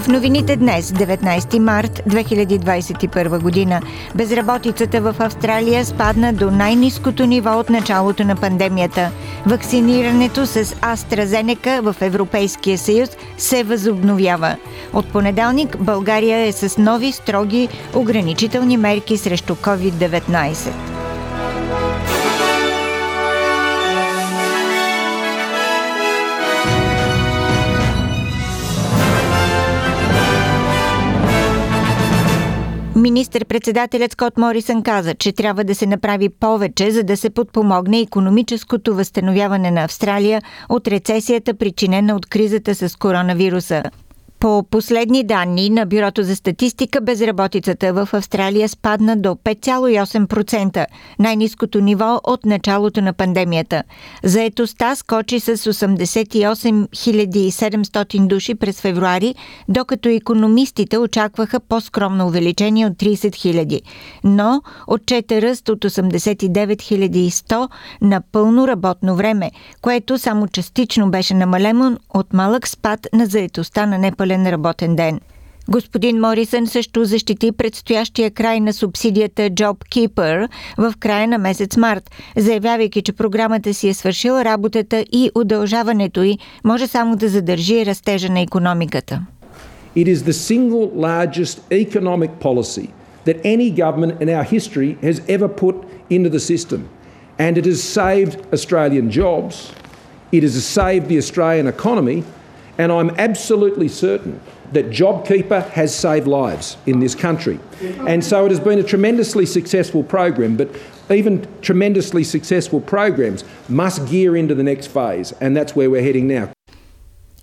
В новините днес, 19 март 2021 година, безработицата в Австралия спадна до най-низкото ниво от началото на пандемията. Вакцинирането с AstraZeneca в Европейския съюз се възобновява. От понеделник България е с нови строги ограничителни мерки срещу COVID-19. Министър-председателят Скот Морисън каза, че трябва да се направи повече, за да се подпомогне економическото възстановяване на Австралия от рецесията, причинена от кризата с коронавируса. По последни данни на Бюрото за статистика, безработицата в Австралия спадна до 5,8%, най-низкото ниво от началото на пандемията. Заетостта скочи с 88 700 души през февруари, докато економистите очакваха по-скромно увеличение от 30 000, но отчета ръст от 89 100 на пълно работно време, което само частично беше намалено от малък спад на заетостта на непълен пълен работен ден. Господин Морисън също защити предстоящия край на субсидията JobKeeper в края на месец март, заявявайки, че програмата си е свършила работата и удължаването й може само да задържи растежа на економиката. It is the single largest economic policy that any government in our history has ever put into the system. And it has saved Australian jobs, it has saved the Australian economy – And I'm absolutely certain that JobKeeper has saved lives in this country. And so it has been a tremendously successful program, but even tremendously successful programs must gear into the next phase, and that's where we're heading now.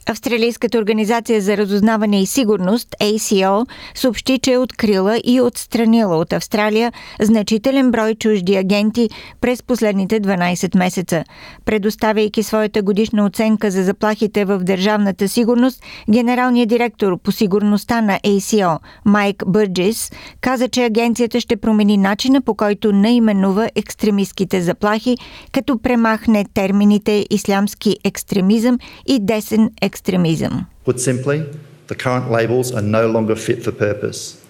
Австралийската организация за разузнаване и сигурност ACO съобщи, че е открила и отстранила от Австралия значителен брой чужди агенти през последните 12 месеца. Предоставяйки своята годишна оценка за заплахите в държавната сигурност, генералният директор по сигурността на ACO Майк Бърджис каза, че агенцията ще промени начина по който наименува екстремистските заплахи, като премахне термините ислямски екстремизъм и десен екстремизъм extremism. Put simply, the current labels are no longer fit for purpose.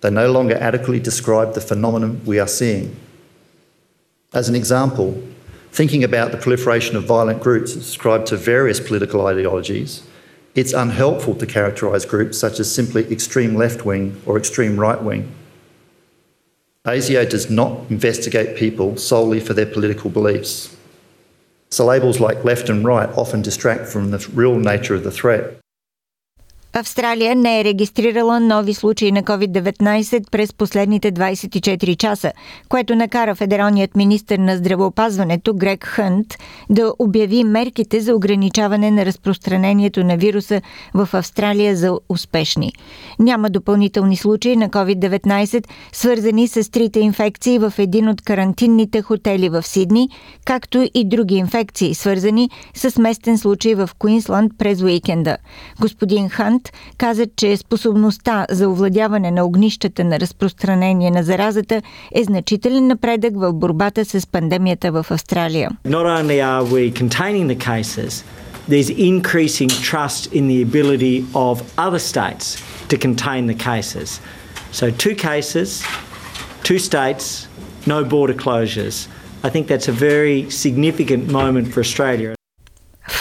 They no longer adequately describe the phenomenon we are seeing. As an example, thinking about the proliferation of violent groups ascribed to various political ideologies, it's unhelpful to characterise groups such as simply extreme left wing or extreme right wing. ASIO does not investigate people solely for their political beliefs. So labels like left and right often distract from the real nature of the threat. Австралия не е регистрирала нови случаи на COVID-19 през последните 24 часа, което накара федералният министр на здравеопазването Грег Хънт да обяви мерките за ограничаване на разпространението на вируса в Австралия за успешни. Няма допълнителни случаи на COVID-19, свързани с трите инфекции в един от карантинните хотели в Сидни, както и други инфекции, свързани с местен случай в Куинсланд през уикенда. Господин Хант каза, че способността за овладяване на огнищата на разпространение на заразата е значителен напредък в борбата с пандемията в Австралия. Cases, there's increasing trust in the ability of other states to contain the cases. So two cases, two states, no border closures. I think that's a very significant moment for Australia.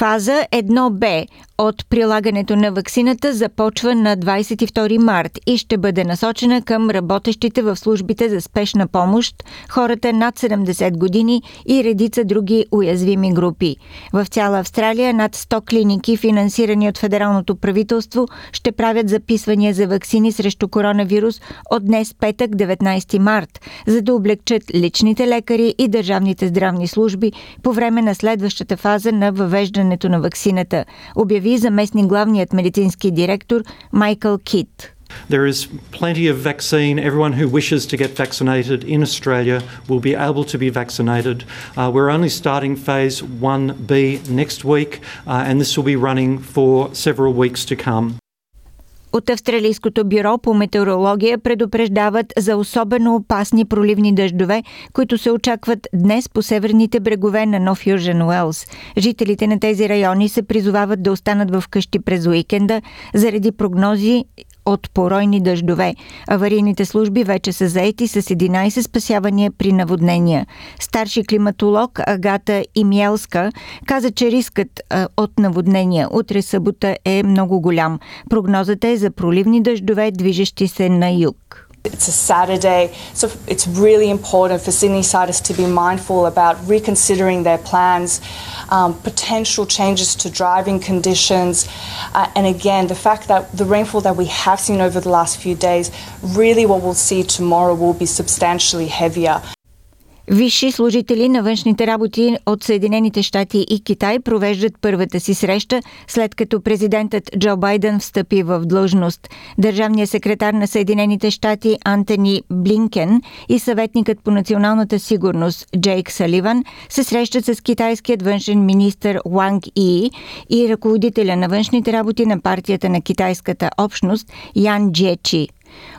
Фаза 1Б от прилагането на ваксината започва на 22 март и ще бъде насочена към работещите в службите за спешна помощ, хората над 70 години и редица други уязвими групи. В цяла Австралия над 100 клиники, финансирани от федералното правителство, ще правят записвания за ваксини срещу коронавирус от днес петък 19 март, за да облегчат личните лекари и държавните здравни служби по време на следващата фаза на въвеждането на ваксината, обяви заместник главният медицински директор Майкъл Кит. There is plenty of vaccine. Everyone who wishes to get vaccinated in Australia will be able to be vaccinated. Uh, we're only starting phase 1B next week, uh, and this will be running for several weeks to come. От Австралийското бюро по метеорология предупреждават за особено опасни проливни дъждове, които се очакват днес по северните брегове на Нов Южен Уелс. Жителите на тези райони се призовават да останат в къщи през уикенда заради прогнози от поройни дъждове. Аварийните служби вече са заети с 11 спасявания при наводнения. Старши климатолог Агата Имелска каза, че рискът от наводнения утре събота е много голям. Прогнозата е за проливни дъждове, движещи се на юг. It's a Saturday, so it's really important for Sydney siders to be mindful about reconsidering their plans, um, potential changes to driving conditions, uh, and again, the fact that the rainfall that we have seen over the last few days, really what we'll see tomorrow will be substantially heavier. Висши служители на външните работи от Съединените щати и Китай провеждат първата си среща, след като президентът Джо Байден встъпи в длъжност. Държавният секретар на Съединените щати Антони Блинкен и съветникът по националната сигурност Джейк Саливан се срещат с китайският външен министр Уанг И и ръководителя на външните работи на партията на китайската общност Ян Джечи.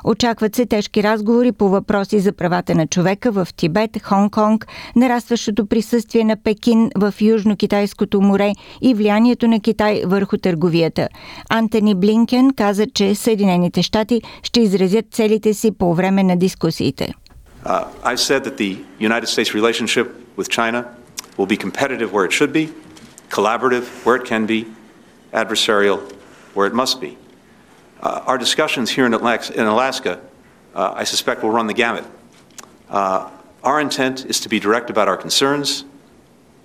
Очакват се тежки разговори по въпроси за правата на човека в Тибет, Хонг-Конг, нарастващото присъствие на Пекин в Южно-Китайското море и влиянието на Китай върху търговията. Антони Блинкен каза, че Съединените щати ще изразят целите си по време на дискусиите. Uh, I said where it collaborative where it can be, adversarial where it must be. Uh, our discussions here in Alaska, in Alaska uh, I suspect, will run the gamut. Uh, our intent is to be direct about our concerns,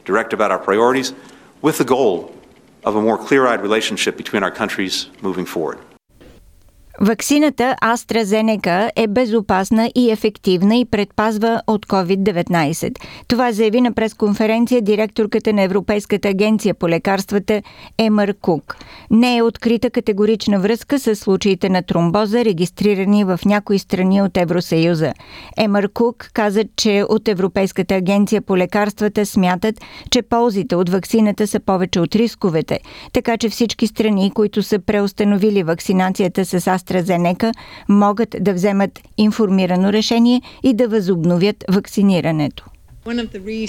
direct about our priorities, with the goal of a more clear eyed relationship between our countries moving forward. Ваксината AstraZeneca е безопасна и ефективна и предпазва от COVID-19. Това заяви на пресконференция директорката на Европейската агенция по лекарствата Емър Кук. Не е открита категорична връзка с случаите на тромбоза, регистрирани в някои страни от Евросъюза. Емър Кук каза, че от Европейската агенция по лекарствата смятат, че ползите от ваксината са повече от рисковете, така че всички страни, които са преустановили вакцинацията с AstraZeneca, могат да вземат информирано решение и да възобновят вакцинирането.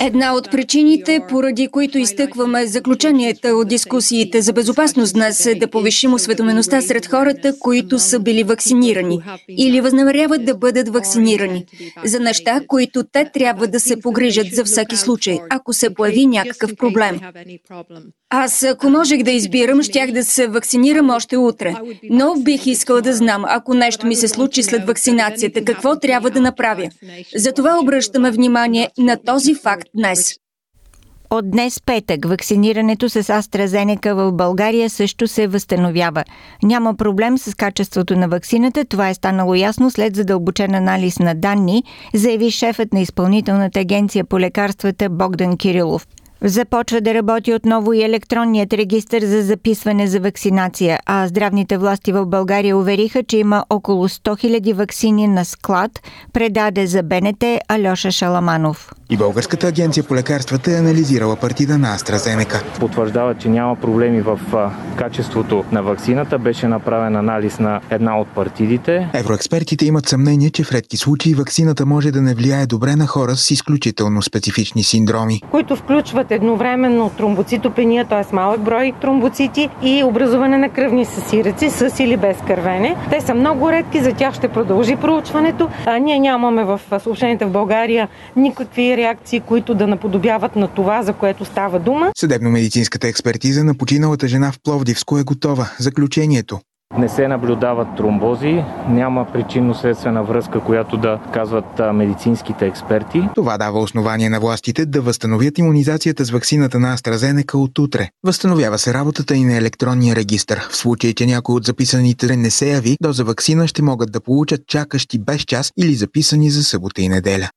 Една от причините, поради които изтъкваме заключенията от дискусиите за безопасност днес е да повишим осведомеността сред хората, които са били вакцинирани или възнамеряват да бъдат вакцинирани за неща, които те трябва да се погрижат за всеки случай, ако се появи някакъв проблем. Аз, ако можех да избирам, щях да се вакцинирам още утре. Но бих искал да знам, ако нещо ми се случи след вакцинацията, какво трябва да направя. Затова обръщаме внимание на този факт днес. От днес петък вакцинирането с AstraZeneca в България също се възстановява. Няма проблем с качеството на вакцината, това е станало ясно след задълбочен анализ на данни, заяви шефът на изпълнителната агенция по лекарствата Богдан Кирилов. Започва да работи отново и електронният регистр за записване за вакцинация, а здравните власти в България увериха, че има около 100 000 вакцини на склад, предаде за БНТ Алеша Шаламанов. И Българската агенция по лекарствата е анализирала партида на AstraZeneca. Потвърждава, че няма проблеми в качеството на вакцината. Беше направен анализ на една от партидите. Евроекспертите имат съмнение, че в редки случаи вакцината може да не влияе добре на хора с изключително специфични синдроми. Които включват едновременно тромбоцитопения, т.е. малък брой тромбоцити и образуване на кръвни съсиръци с или без кървене. Те са много редки, за тях ще продължи проучването. А ние нямаме в съобщенията в България никакви реакции, които да наподобяват на това, за което става дума. Съдебно-медицинската експертиза на починалата жена в Пловдивско е готова. Заключението. Не се наблюдават тромбози, няма причинно-следствена връзка, която да казват медицинските експерти. Това дава основание на властите да възстановят иммунизацията с ваксината на AstraZeneca от утре. Възстановява се работата и на електронния регистр. В случай, че някой от записаните не се яви, доза ваксина ще могат да получат чакащи без час или записани за събота и неделя.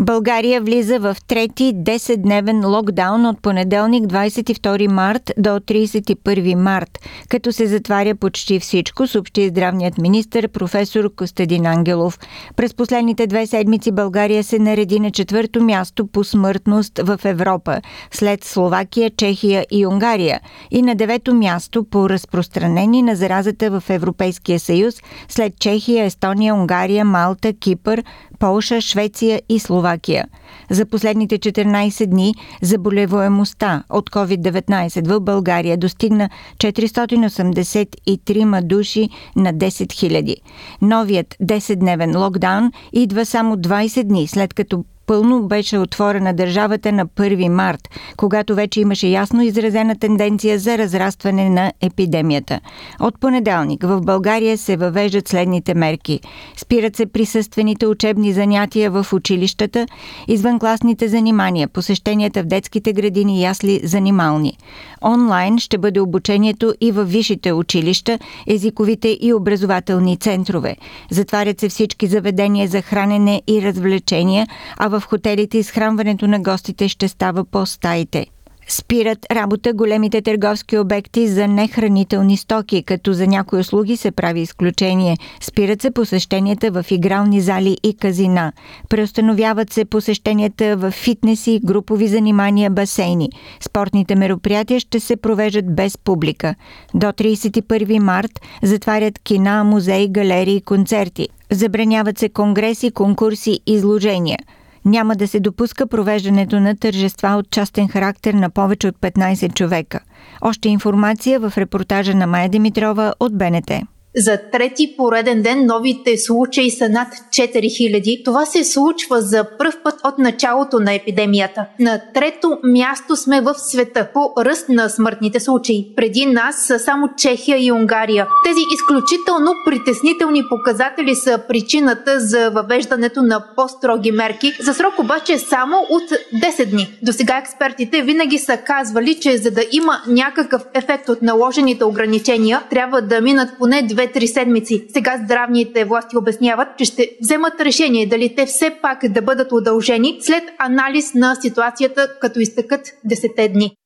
България влиза в трети 10-дневен локдаун от понеделник 22 март до 31 март, като се затваря почти всичко, съобщи здравният министр професор Костадин Ангелов. През последните две седмици България се нареди на четвърто място по смъртност в Европа, след Словакия, Чехия и Унгария, и на девето място по разпространение на заразата в Европейския съюз, след Чехия, Естония, Унгария, Малта, Кипър, Полша, Швеция и Словакия. За последните 14 дни заболеваемостта от COVID-19 в България достигна 483 души на 10 000. Новият 10-дневен локдаун идва само 20 дни след като пълно беше отворена държавата на 1 март, когато вече имаше ясно изразена тенденция за разрастване на епидемията. От понеделник в България се въвеждат следните мерки. Спират се присъствените учебни занятия в училищата, извънкласните занимания, посещенията в детските градини, ясли, занимални. Онлайн ще бъде обучението и във висшите училища, езиковите и образователни центрове. Затварят се всички заведения за хранене и развлечения, а в хотелите изхранването на гостите ще става по стаите. Спират работа големите търговски обекти за нехранителни стоки, като за някои услуги се прави изключение. Спират се посещенията в игрални зали и казина. Преустановяват се посещенията в фитнеси, групови занимания, басейни. Спортните мероприятия ще се провеждат без публика. До 31 март затварят кина, музеи, галерии концерти. Забраняват се конгреси, конкурси, изложения – няма да се допуска провеждането на тържества от частен характер на повече от 15 човека. Още информация в репортажа на Майя Димитрова от БНТ. За трети пореден ден новите случаи са над 4000. Това се случва за първ път от началото на епидемията. На трето място сме в света по ръст на смъртните случаи. Преди нас са само Чехия и Унгария. Тези изключително притеснителни показатели са причината за въвеждането на по-строги мерки. За срок обаче само от 10 дни. До сега експертите винаги са казвали, че за да има някакъв ефект от наложените ограничения, трябва да минат поне две 2-3 седмици. Сега здравните власти обясняват, че ще вземат решение дали те все пак да бъдат удължени след анализ на ситуацията, като изтъкат 10 дни.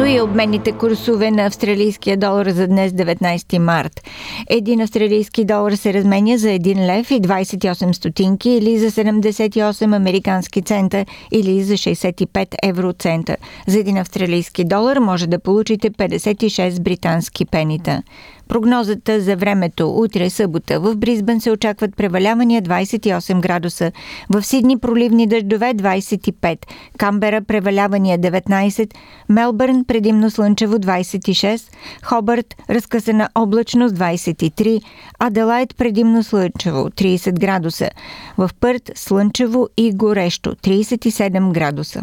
Ето и обменните курсове на австралийския долар за днес 19 март. Един австралийски долар се разменя за 1 лев и 28 стотинки или за 78 американски цента или за 65 евроцента. За един австралийски долар може да получите 56 британски пенита. Прогнозата за времето утре събота в Бризбен се очакват превалявания 28 градуса, в Сидни проливни дъждове 25, Камбера превалявания 19, Мелбърн предимно слънчево 26, Хобърт разкъсана облачност 23, Аделайт предимно слънчево 30 градуса, в Пърт слънчево и горещо 37 градуса.